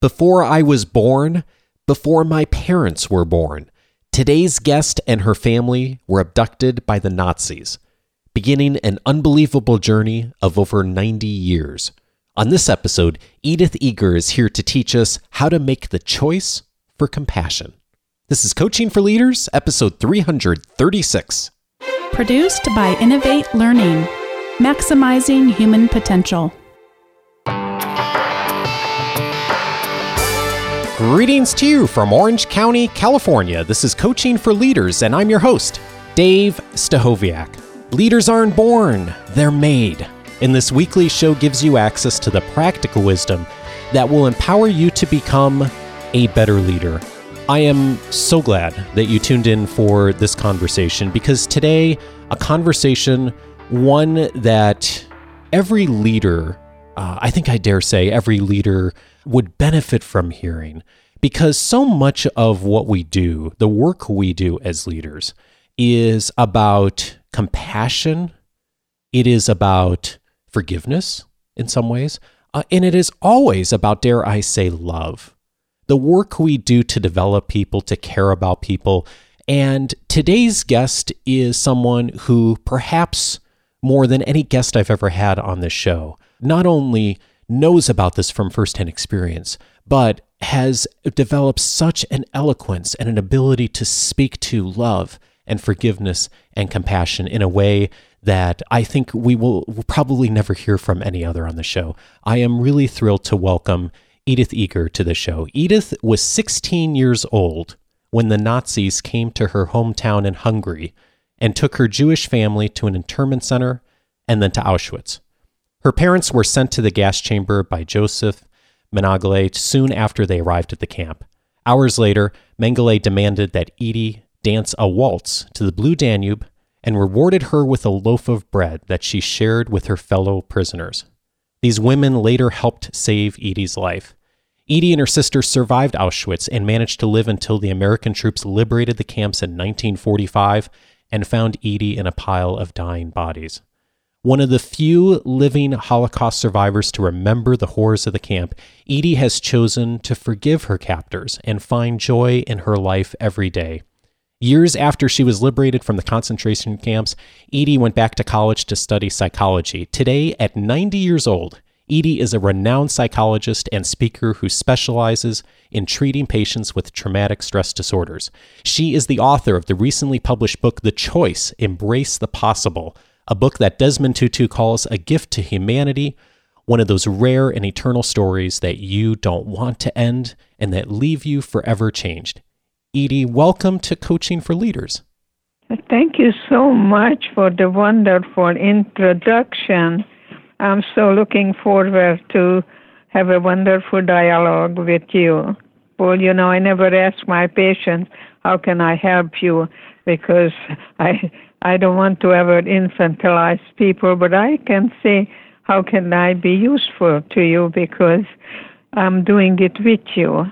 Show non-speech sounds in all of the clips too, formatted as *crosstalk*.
Before I was born, before my parents were born, today's guest and her family were abducted by the Nazis, beginning an unbelievable journey of over 90 years. On this episode, Edith Eger is here to teach us how to make the choice for compassion. This is Coaching for Leaders, episode 336. Produced by Innovate Learning, maximizing human potential. Greetings to you from Orange County, California. This is Coaching for Leaders, and I'm your host, Dave Stachowiak. Leaders aren't born, they're made. And this weekly show gives you access to the practical wisdom that will empower you to become a better leader. I am so glad that you tuned in for this conversation because today, a conversation, one that every leader, uh, I think I dare say, every leader would benefit from hearing because so much of what we do, the work we do as leaders, is about compassion, it is about forgiveness in some ways, uh, and it is always about, dare I say, love. The work we do to develop people, to care about people. And today's guest is someone who perhaps more than any guest I've ever had on this show, not only knows about this from firsthand experience, but has developed such an eloquence and an ability to speak to love and forgiveness and compassion in a way that I think we will will probably never hear from any other on the show. I am really thrilled to welcome Edith Eger to the show. Edith was 16 years old when the Nazis came to her hometown in Hungary and took her Jewish family to an internment center and then to Auschwitz. Her parents were sent to the gas chamber by Josef Mengele soon after they arrived at the camp. Hours later, Mengele demanded that Edie dance a waltz to the Blue Danube and rewarded her with a loaf of bread that she shared with her fellow prisoners. These women later helped save Edie's life. Edie and her sister survived Auschwitz and managed to live until the American troops liberated the camps in 1945 and found Edie in a pile of dying bodies. One of the few living Holocaust survivors to remember the horrors of the camp, Edie has chosen to forgive her captors and find joy in her life every day. Years after she was liberated from the concentration camps, Edie went back to college to study psychology. Today, at 90 years old, Edie is a renowned psychologist and speaker who specializes in treating patients with traumatic stress disorders. She is the author of the recently published book, The Choice Embrace the Possible, a book that Desmond Tutu calls a gift to humanity, one of those rare and eternal stories that you don't want to end and that leave you forever changed. Edie, welcome to Coaching for Leaders. Thank you so much for the wonderful introduction. I'm so looking forward to have a wonderful dialogue with you. Well, you know, I never ask my patients, how can I help you? Because *laughs* I I don't want to ever infantilize people, but I can say, how can I be useful to you? Because I'm doing it with you.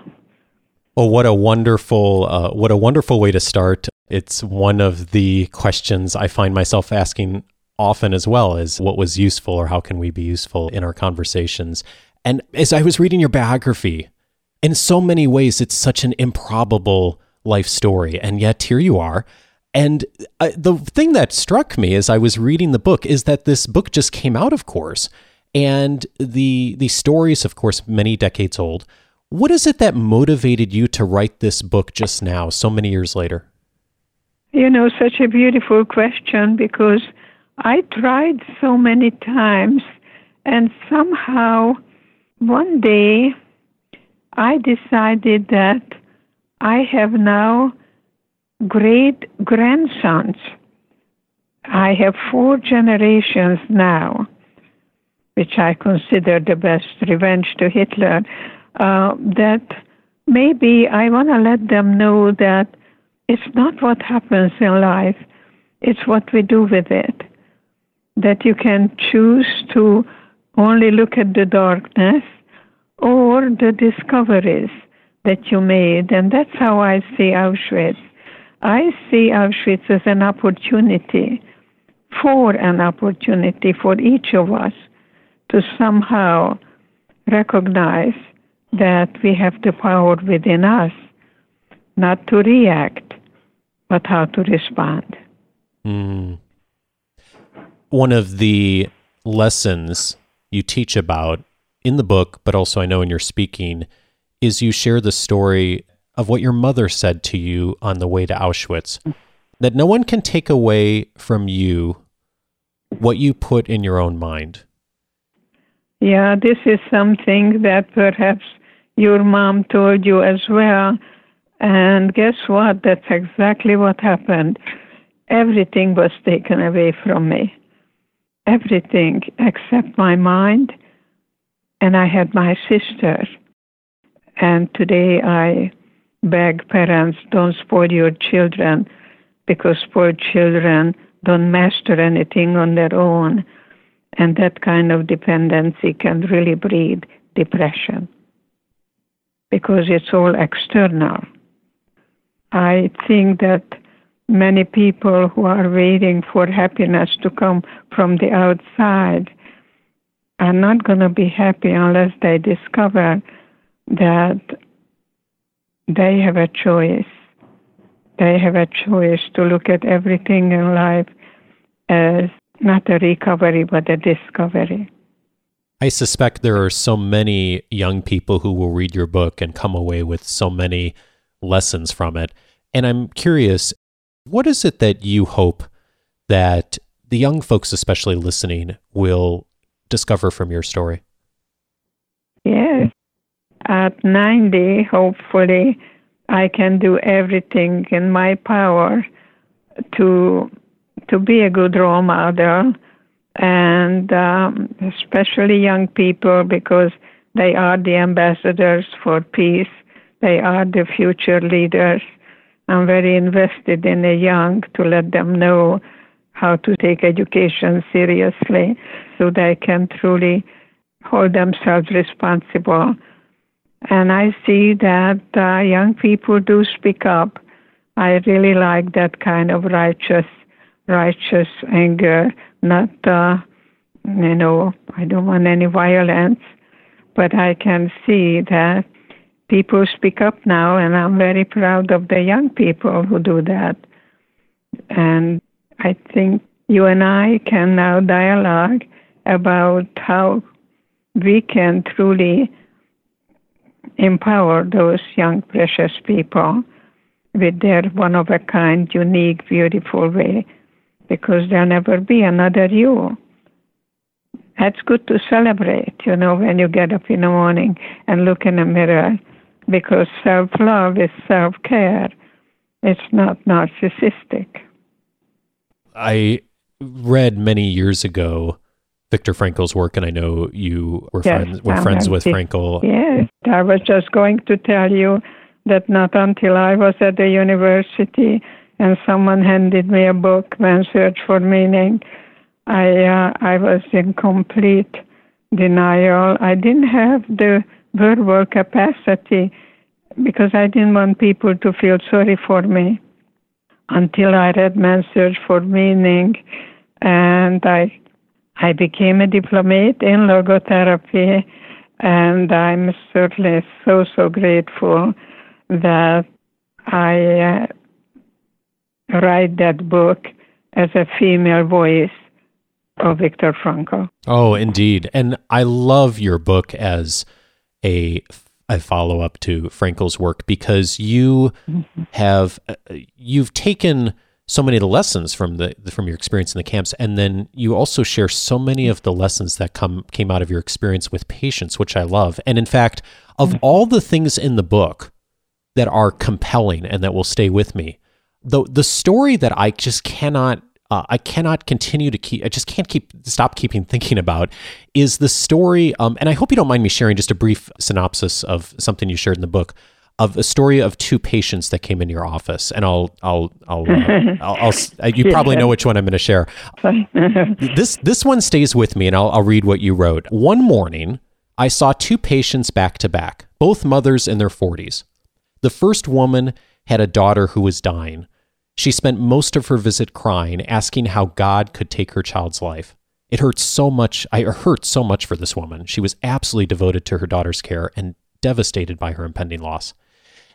Well, what a wonderful, uh, what a wonderful way to start. It's one of the questions I find myself asking often as well is what was useful or how can we be useful in our conversations. And as I was reading your biography, in so many ways, it's such an improbable life story. And yet here you are. And uh, the thing that struck me as I was reading the book is that this book just came out, of course. And the the stories, of course, many decades old, what is it that motivated you to write this book just now, so many years later? You know, such a beautiful question because I tried so many times, and somehow one day I decided that I have now great grandsons. I have four generations now, which I consider the best revenge to Hitler uh, that maybe I want to let them know that it's not what happens in life, it's what we do with it. That you can choose to only look at the darkness or the discoveries that you made. And that's how I see Auschwitz. I see Auschwitz as an opportunity for an opportunity for each of us to somehow recognize that we have the power within us not to react, but how to respond. Mm. One of the lessons you teach about in the book, but also I know in your speaking, is you share the story of what your mother said to you on the way to Auschwitz that no one can take away from you what you put in your own mind. Yeah, this is something that perhaps your mom told you as well. And guess what? That's exactly what happened. Everything was taken away from me. Everything except my mind. And I had my sister. And today I beg parents don't spoil your children because spoiled children don't master anything on their own. And that kind of dependency can really breed depression because it's all external. I think that many people who are waiting for happiness to come from the outside are not going to be happy unless they discover that they have a choice. They have a choice to look at everything in life as not a recovery, but a discovery. I suspect there are so many young people who will read your book and come away with so many lessons from it. And I'm curious, what is it that you hope that the young folks, especially listening, will discover from your story? At 90, hopefully, I can do everything in my power to to be a good role model, and um, especially young people because they are the ambassadors for peace. They are the future leaders. I'm very invested in the young to let them know how to take education seriously so they can truly hold themselves responsible. And I see that uh, young people do speak up. I really like that kind of righteous, righteous anger. Not, uh, you know, I don't want any violence, but I can see that people speak up now, and I'm very proud of the young people who do that. And I think you and I can now dialogue about how we can truly empower those young, precious people with their one of a kind, unique, beautiful way, because there'll never be another you. That's good to celebrate, you know, when you get up in the morning and look in the mirror, because self love is self care. It's not narcissistic. I read many years ago Viktor Frankl's work, and I know you were yes, friends were friends with Frankl. Yes, I was just going to tell you that not until I was at the university and someone handed me a book, Man's Search for Meaning, I uh, I was in complete denial. I didn't have the verbal capacity because I didn't want people to feel sorry for me until I read Man's Search for Meaning, and I I became a diplomate in logotherapy, and I'm certainly so, so grateful that I uh, write that book as a female voice of Viktor Frankl. Oh, indeed. And I love your book as a a follow up to Frankl's work because you mm-hmm. have uh, you've taken so many of the lessons from the from your experience in the camps and then you also share so many of the lessons that come came out of your experience with patients which I love and in fact of mm-hmm. all the things in the book that are compelling and that will stay with me the the story that I just cannot uh, I cannot continue to keep. I just can't keep stop keeping thinking about is the story. Um, and I hope you don't mind me sharing just a brief synopsis of something you shared in the book of a story of two patients that came in your office, and I'll I'll I'll, uh, *laughs* I'll, I'll you probably know which one I'm going to share. *laughs* this this one stays with me, and I'll I'll read what you wrote. One morning, I saw two patients back to back, both mothers in their 40s. The first woman had a daughter who was dying. She spent most of her visit crying, asking how God could take her child's life. It hurt so much. I hurt so much for this woman. She was absolutely devoted to her daughter's care and devastated by her impending loss.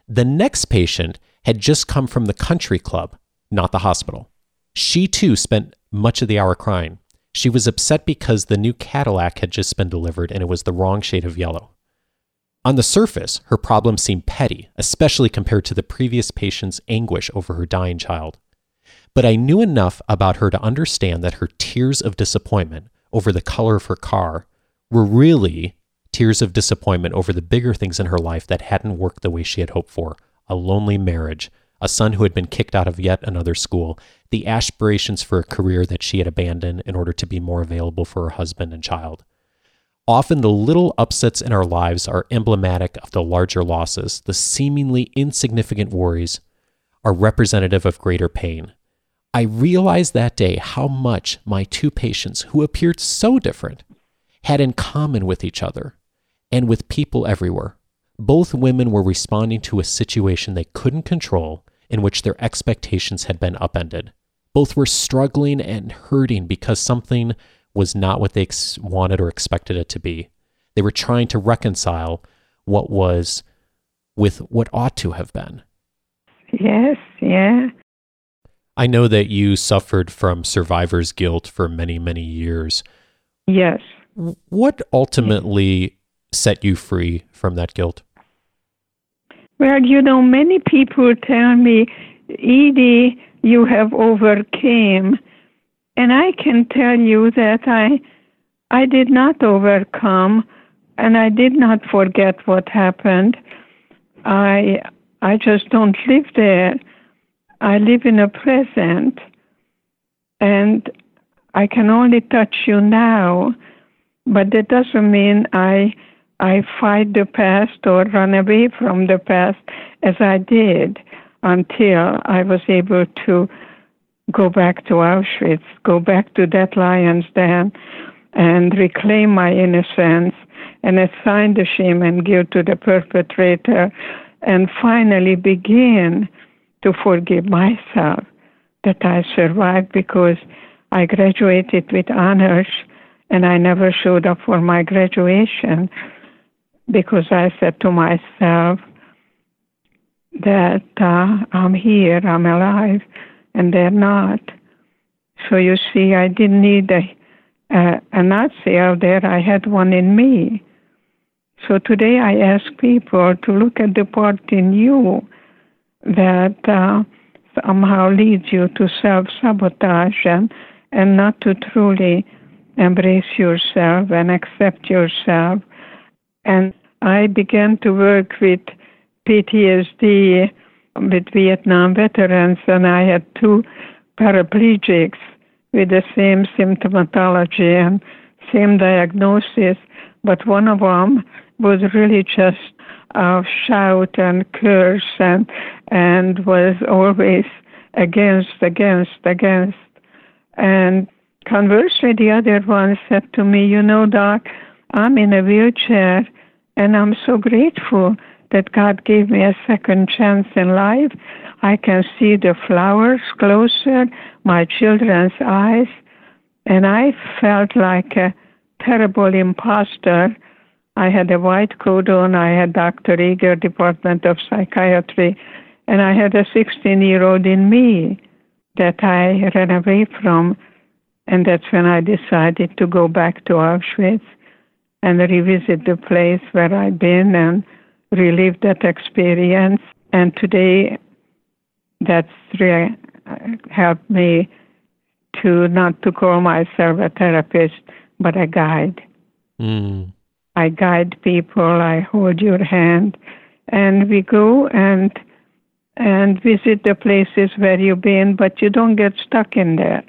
The next patient had just come from the country club, not the hospital. She too spent much of the hour crying. She was upset because the new Cadillac had just been delivered and it was the wrong shade of yellow. On the surface, her problem seemed petty, especially compared to the previous patient's anguish over her dying child. But I knew enough about her to understand that her tears of disappointment over the color of her car were really tears of disappointment over the bigger things in her life that hadn't worked the way she had hoped for a lonely marriage, a son who had been kicked out of yet another school, the aspirations for a career that she had abandoned in order to be more available for her husband and child. Often the little upsets in our lives are emblematic of the larger losses. The seemingly insignificant worries are representative of greater pain. I realized that day how much my two patients, who appeared so different, had in common with each other and with people everywhere. Both women were responding to a situation they couldn't control in which their expectations had been upended. Both were struggling and hurting because something was not what they ex- wanted or expected it to be. They were trying to reconcile what was with what ought to have been. Yes, yeah. I know that you suffered from survivor's guilt for many, many years. Yes. What ultimately set you free from that guilt? Well, you know, many people tell me, Edie, you have overcame. And I can tell you that I I did not overcome and I did not forget what happened. I I just don't live there. I live in a present and I can only touch you now, but that doesn't mean I I fight the past or run away from the past as I did until I was able to go back to Auschwitz, go back to that lion's den, and reclaim my innocence and assign the shame and guilt to the perpetrator, and finally begin to forgive myself that I survived because I graduated with honors and I never showed up for my graduation because I said to myself that uh, I'm here, I'm alive, and they're not. So you see, I didn't need a, a, a Nazi out there, I had one in me. So today I ask people to look at the part in you that uh, somehow leads you to self sabotage and, and not to truly embrace yourself and accept yourself and I began to work with PTSD with Vietnam veterans, and I had two paraplegics with the same symptomatology and same diagnosis, but one of them was really just uh, shout and curse and and was always against, against, against. And conversely, the other one said to me, "You know, doc, I'm in a wheelchair, and I'm so grateful that God gave me a second chance in life. I can see the flowers closer, my children's eyes, and I felt like a terrible imposter. I had a white coat on, I had Dr. Eger, Department of Psychiatry, and I had a 16 year old in me that I ran away from. And that's when I decided to go back to Auschwitz and revisit the place where I've been and relive that experience. And today, that's really uh, helped me to not to call myself a therapist, but a guide. Mm. I guide people. I hold your hand, and we go and and visit the places where you've been, but you don't get stuck in there.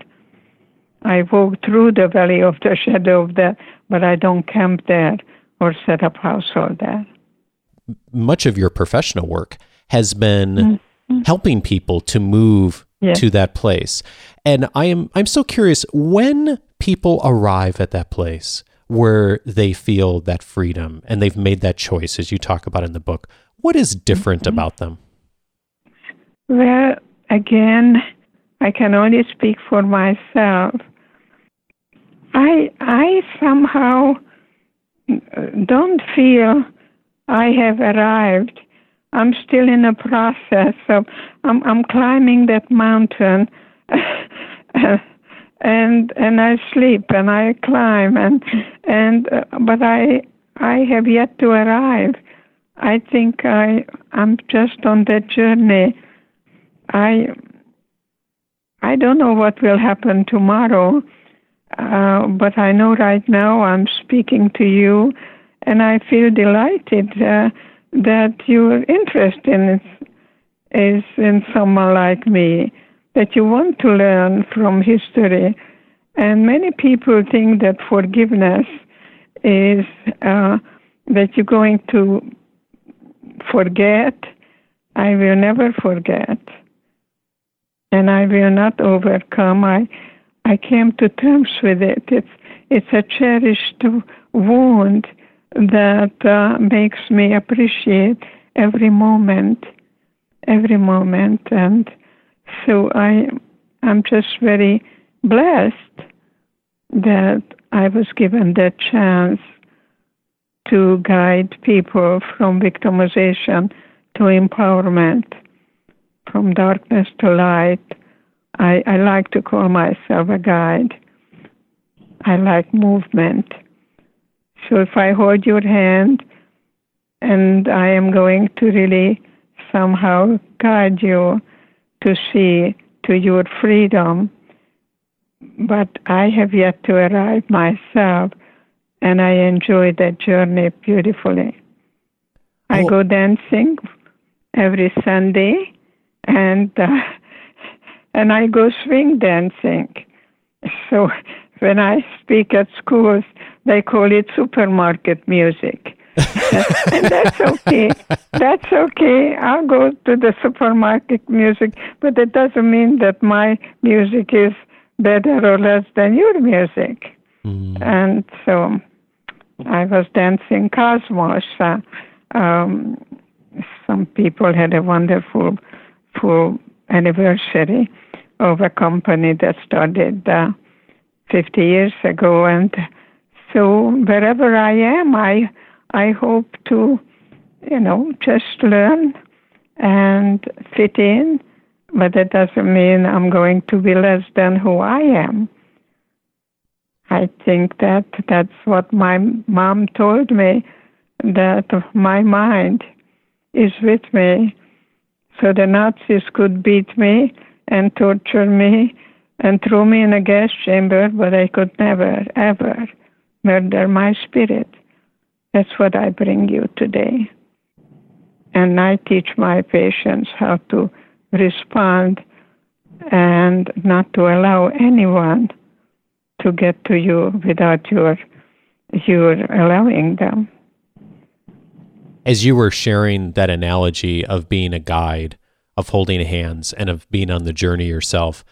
I walk through the valley of the shadow of death, but I don't camp there or set up household there. Much of your professional work has been mm-hmm. helping people to move yes. to that place. And I am I'm so curious when people arrive at that place where they feel that freedom and they've made that choice as you talk about in the book, what is different mm-hmm. about them? Well, again, I can only speak for myself. I I somehow don't feel I have arrived. I'm still in a process of I'm I'm climbing that mountain *laughs* and and I sleep and I climb and and uh, but I I have yet to arrive. I think I I'm just on that journey. I I don't know what will happen tomorrow, uh, but I know right now I'm speaking to you, and I feel delighted uh, that your interest in is, in someone like me, that you want to learn from history. And many people think that forgiveness is uh, that you're going to forget. I will never forget. And I will not overcome. I, I came to terms with it. It's, it's a cherished wound that uh, makes me appreciate every moment, every moment. And so I, I'm just very blessed that I was given that chance to guide people from victimization to empowerment, from darkness to light. I, I like to call myself a guide. I like movement. So if I hold your hand and I am going to really somehow guide you to see to your freedom, but I have yet to arrive myself and I enjoy that journey beautifully. I oh. go dancing every Sunday, and uh, and I go swing dancing. So when I speak at schools, they call it supermarket music. *laughs* and that's okay. That's okay. I'll go to the supermarket music, but it doesn't mean that my music is better or less than your music. Mm. And so I was dancing Cosmos. Uh, um, some people had a wonderful full anniversary of a company that started uh, 50 years ago, and so wherever I am, I I hope to, you know, just learn and fit in, but that doesn't mean I'm going to be less than who I am. I think that that's what my mom told me that my mind is with me. So the Nazis could beat me and torture me and throw me in a gas chamber, but I could never, ever murder my spirit. That's what I bring you today. And I teach my patients how to respond and not to allow anyone to get to you without your your allowing them. As you were sharing that analogy of being a guide, of holding hands, and of being on the journey yourself,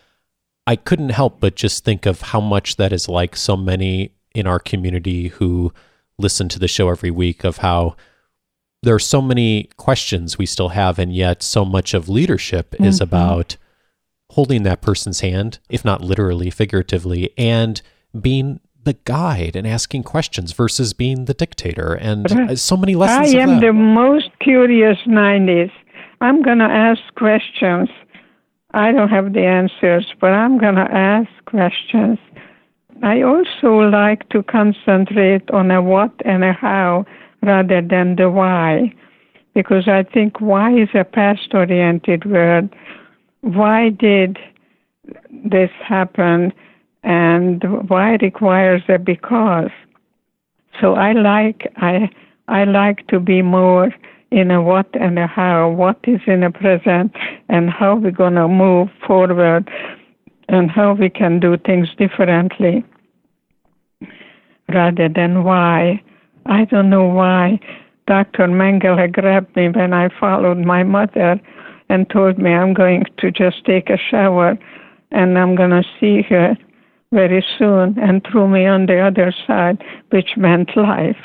I couldn't help but just think of how much that is like so many in our community who listen to the show every week of how there are so many questions we still have, and yet so much of leadership mm-hmm. is about holding that person's hand, if not literally, figuratively, and being the guide and asking questions versus being the dictator. And so many lessons. I am the most curious 90s. I'm going to ask questions. I don't have the answers, but I'm going to ask questions. I also like to concentrate on a what and a how rather than the why, because I think why is a past oriented word why did this happen and why requires a because. So I like I I like to be more in a what and a how, what is in a present and how we're gonna move forward and how we can do things differently rather than why. I don't know why Dr. Mengele grabbed me when I followed my mother and told me I'm going to just take a shower and I'm going to see her very soon and threw me on the other side, which meant life.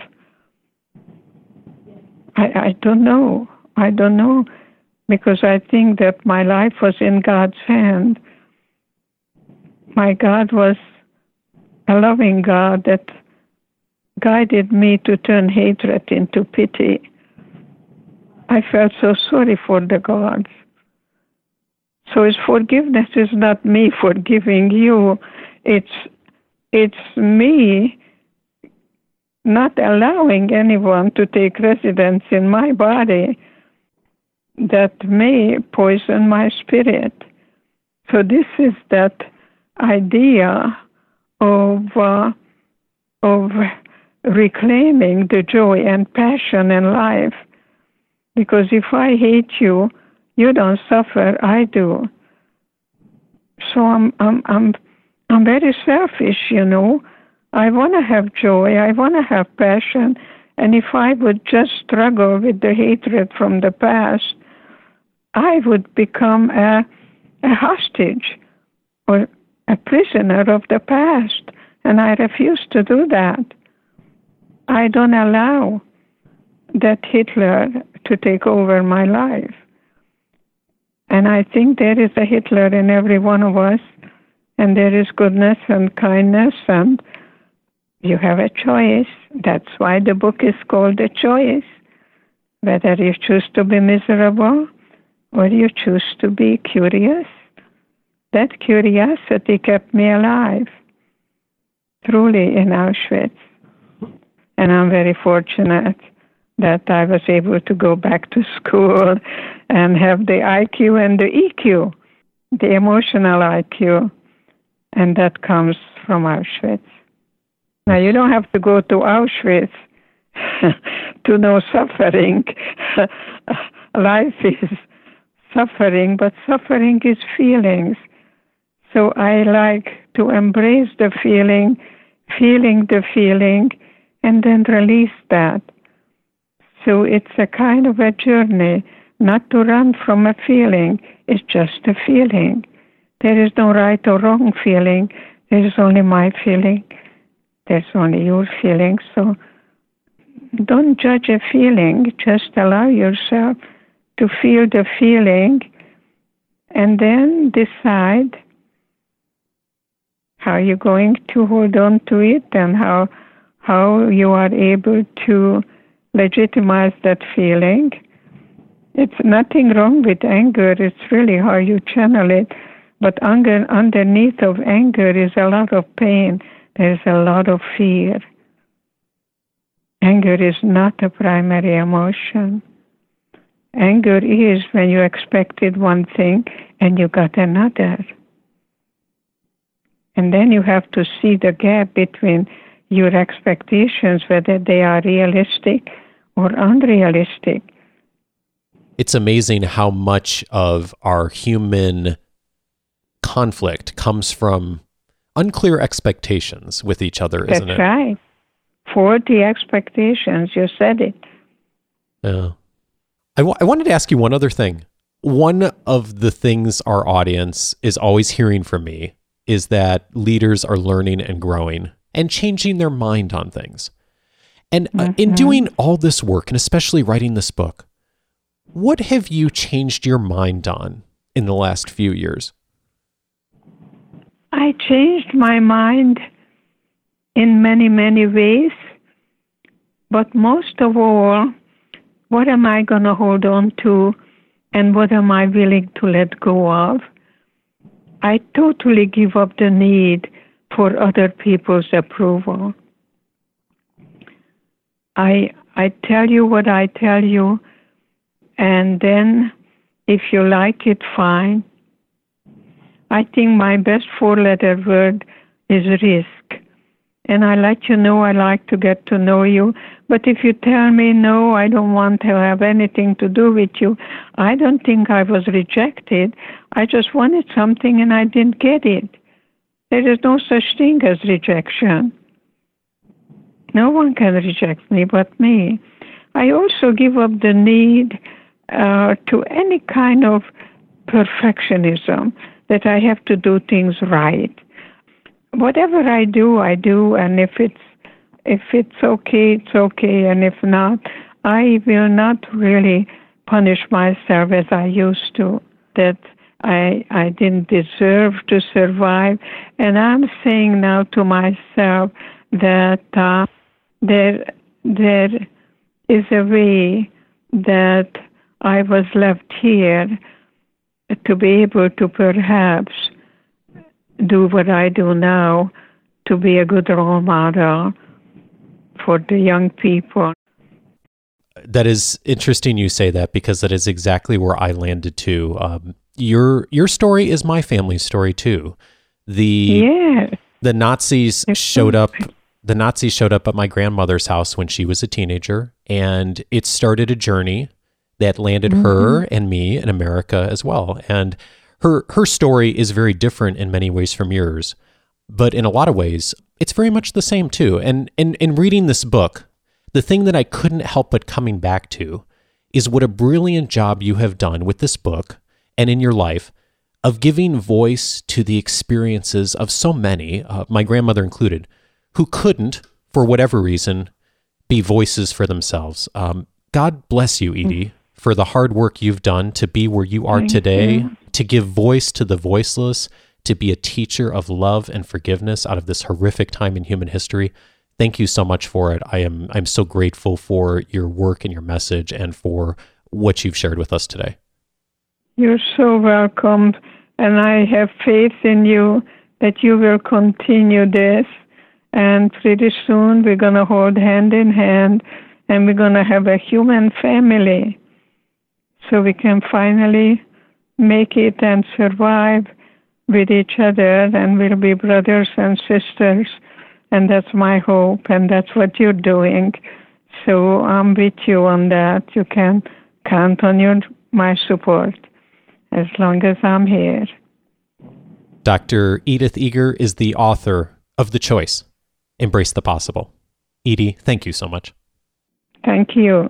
I, I don't know. I don't know because I think that my life was in God's hand. My God was a loving God that guided me to turn hatred into pity I felt so sorry for the gods. So his forgiveness is not me forgiving you. It's it's me not allowing anyone to take residence in my body that may poison my spirit. So this is that idea of uh, of reclaiming the joy and passion in life. Because if I hate you, you don't suffer, I do. So I'm I'm I'm I'm very selfish, you know. I want to have joy, I want to have passion, and if I would just struggle with the hatred from the past, I would become a, a hostage or a prisoner of the past, and I refuse to do that. I don't allow that Hitler to take over my life. And I think there is a Hitler in every one of us, and there is goodness and kindness, and you have a choice. That's why the book is called A Choice. Whether you choose to be miserable or you choose to be curious. That curiosity kept me alive, truly in Auschwitz. And I'm very fortunate that I was able to go back to school and have the IQ and the EQ, the emotional IQ, and that comes from Auschwitz. Now, you don't have to go to Auschwitz *laughs* to know suffering. *laughs* Life is suffering, but suffering is feelings. So I like to embrace the feeling, feeling the feeling, and then release that. So it's a kind of a journey, not to run from a feeling, it's just a feeling. There is no right or wrong feeling, there is only my feeling, there's only your feeling. So don't judge a feeling, just allow yourself to feel the feeling and then decide how you're going to hold on to it and how how you are able to legitimize that feeling. It's nothing wrong with anger, it's really how you channel it. But under, underneath of anger is a lot of pain, there's a lot of fear. Anger is not a primary emotion. Anger is when you expected one thing and you got another. And then you have to see the gap between your expectations, whether they are realistic or unrealistic. It's amazing how much of our human conflict comes from unclear expectations with each other, isn't it? That's right. Forty expectations, you said it. Yeah. I, w- I wanted to ask you one other thing. One of the things our audience is always hearing from me is that leaders are learning and growing and changing their mind on things. And uh, mm-hmm. in doing all this work, and especially writing this book, what have you changed your mind on in the last few years? I changed my mind in many, many ways. But most of all, what am I going to hold on to and what am I willing to let go of? I totally give up the need for other people's approval. I I tell you what I tell you, and then if you like it, fine. I think my best four letter word is risk. And I let you know I like to get to know you. But if you tell me, no, I don't want to have anything to do with you, I don't think I was rejected. I just wanted something and I didn't get it. There is no such thing as rejection. No one can reject me but me. I also give up the need uh, to any kind of perfectionism that I have to do things right. Whatever I do, I do, and if it's if it's okay, it's okay, and if not, I will not really punish myself as I used to. That I I didn't deserve to survive, and I'm saying now to myself that uh, there there is a way that I was left here to be able to perhaps do what I do now to be a good role model for the young people. That is interesting you say that because that is exactly where I landed too. Um, your your story is my family's story too. The yes. the Nazis showed up the Nazis showed up at my grandmother's house when she was a teenager and it started a journey that landed mm-hmm. her and me in America as well. And her her story is very different in many ways from yours, but in a lot of ways it's very much the same too. And in in reading this book, the thing that I couldn't help but coming back to is what a brilliant job you have done with this book and in your life of giving voice to the experiences of so many, uh, my grandmother included, who couldn't, for whatever reason, be voices for themselves. Um, God bless you, Edie, for the hard work you've done to be where you are Thank today, you. to give voice to the voiceless, to be a teacher of love and forgiveness out of this horrific time in human history. Thank you so much for it. I am I'm so grateful for your work and your message and for what you've shared with us today. You're so welcome, and I have faith in you that you will continue this. And pretty soon we're going to hold hand in hand and we're going to have a human family so we can finally make it and survive with each other and we'll be brothers and sisters. And that's my hope, and that's what you're doing. So I'm with you on that. You can count on your my support as long as I'm here. Dr. Edith Eger is the author of The Choice Embrace the Possible. Edie, thank you so much. Thank you.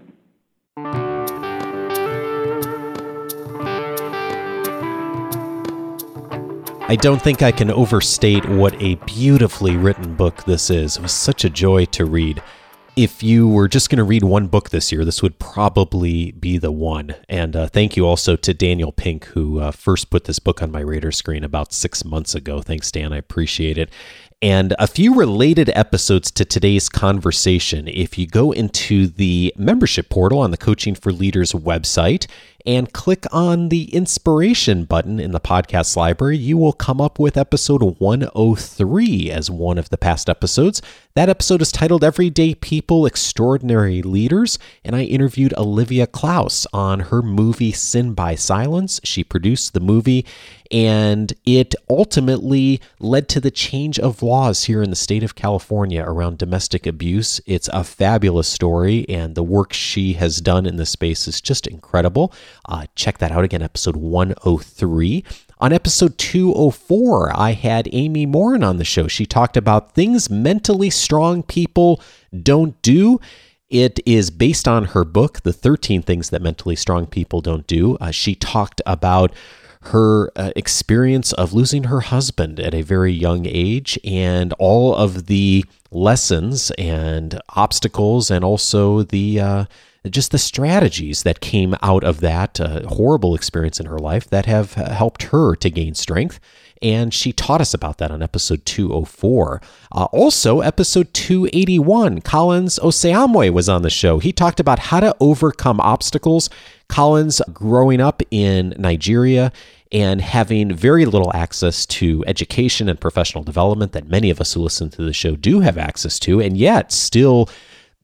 I don't think I can overstate what a beautifully written book this is. It was such a joy to read. If you were just going to read one book this year, this would probably be the one. And uh, thank you also to Daniel Pink, who uh, first put this book on my radar screen about six months ago. Thanks, Dan. I appreciate it and a few related episodes to today's conversation. If you go into the membership portal on the Coaching for Leaders website and click on the inspiration button in the podcast library, you will come up with episode 103 as one of the past episodes. That episode is titled Everyday People, Extraordinary Leaders, and I interviewed Olivia Klaus on her movie Sin by Silence. She produced the movie and it ultimately led to the change of laws here in the state of California around domestic abuse. It's a fabulous story, and the work she has done in this space is just incredible. Uh, check that out again, episode 103. On episode 204, I had Amy Morin on the show. She talked about things mentally strong people don't do. It is based on her book, The 13 Things That Mentally Strong People Don't Do. Uh, she talked about her uh, experience of losing her husband at a very young age and all of the lessons and obstacles and also the uh, just the strategies that came out of that uh, horrible experience in her life that have helped her to gain strength and she taught us about that on episode 204. Uh, also, episode 281, Collins Oseamwe was on the show. He talked about how to overcome obstacles. Collins, growing up in Nigeria and having very little access to education and professional development that many of us who listen to the show do have access to, and yet still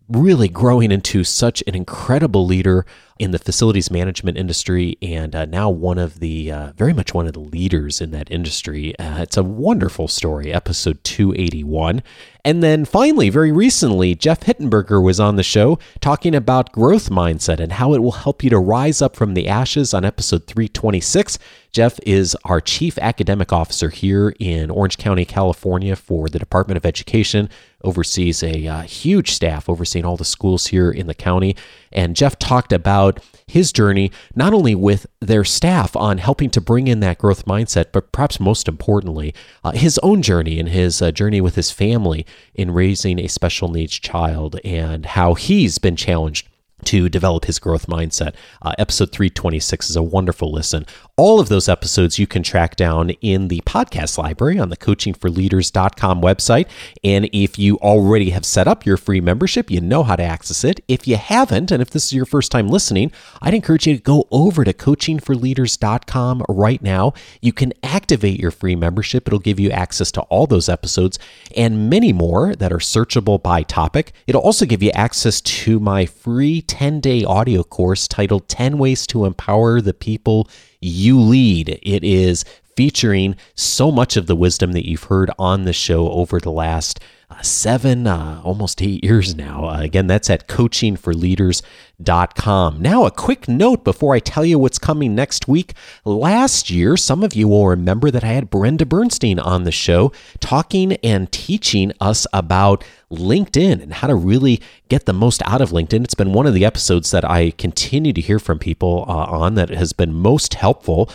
really growing into such an incredible leader in the facilities management industry and uh, now one of the uh, very much one of the leaders in that industry. Uh, it's a wonderful story, episode 281. And then finally, very recently, Jeff Hittenberger was on the show talking about growth mindset and how it will help you to rise up from the ashes on episode 326. Jeff is our chief academic officer here in Orange County, California for the Department of Education, oversees a uh, huge staff overseeing all the schools here in the county. And Jeff talked about his journey, not only with their staff on helping to bring in that growth mindset, but perhaps most importantly, uh, his own journey and his uh, journey with his family in raising a special needs child and how he's been challenged to develop his growth mindset. Uh, episode 326 is a wonderful listen. All of those episodes you can track down in the podcast library on the coachingforleaders.com website. And if you already have set up your free membership, you know how to access it. If you haven't, and if this is your first time listening, I'd encourage you to go over to coachingforleaders.com right now. You can activate your free membership. It'll give you access to all those episodes and many more that are searchable by topic. It'll also give you access to my free 10 day audio course titled 10 Ways to Empower the People you lead. It is featuring so much of the wisdom that you've heard on the show over the last uh, seven, uh, almost eight years now. Uh, again, that's at coachingforleaders.com. Now, a quick note before I tell you what's coming next week. Last year, some of you will remember that I had Brenda Bernstein on the show talking and teaching us about LinkedIn and how to really get the most out of LinkedIn. It's been one of the episodes that I continue to hear from people uh, on that has been most helpful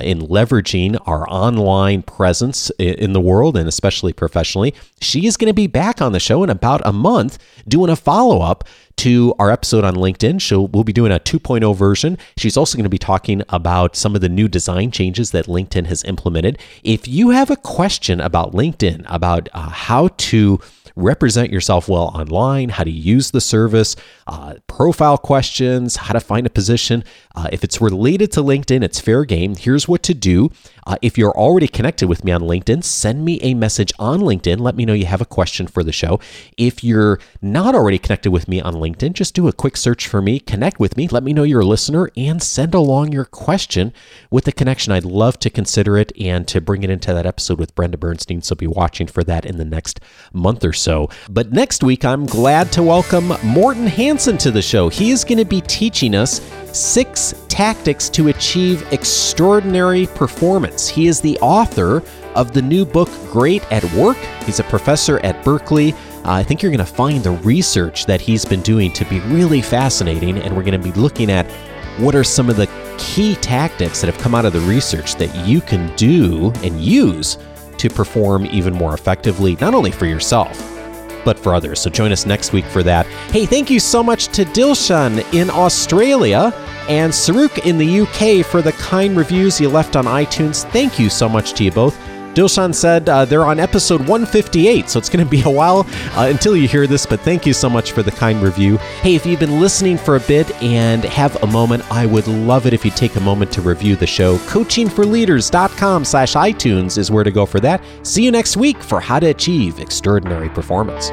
in leveraging our online presence in the world and especially professionally. She is going to be back on the show in about a month doing a follow up to our episode on LinkedIn. She'll, we'll be doing a 2.0 version. She's also going to be talking about some of the new design changes that LinkedIn has implemented. If you have a question about LinkedIn, about uh, how to represent yourself well online, how to use the service, uh, profile questions, how to find a position. Uh, if it's related to LinkedIn, it's fair game. Here's what to do. Uh, if you're already connected with me on LinkedIn, send me a message on LinkedIn. Let me know you have a question for the show. If you're not already connected with me on LinkedIn, just do a quick search for me, connect with me, let me know you're a listener, and send along your question with the connection. I'd love to consider it and to bring it into that episode with Brenda Bernstein. So be watching for that in the next month or so. But next week, I'm glad to welcome Morten Hansen to the show. He is going to be teaching us six tactics to achieve extraordinary performance. He is the author of the new book, Great at Work. He's a professor at Berkeley. Uh, I think you're going to find the research that he's been doing to be really fascinating, and we're going to be looking at what are some of the key tactics that have come out of the research that you can do and use to perform even more effectively, not only for yourself, but for others. So join us next week for that. Hey, thank you so much to Dilshan in Australia and Saruk in the UK for the kind reviews you left on iTunes. Thank you so much to you both. Dilshan said uh, they're on episode 158, so it's going to be a while uh, until you hear this, but thank you so much for the kind review. Hey, if you've been listening for a bit and have a moment, I would love it if you take a moment to review the show. Coachingforleaders.com slash iTunes is where to go for that. See you next week for how to achieve extraordinary performance.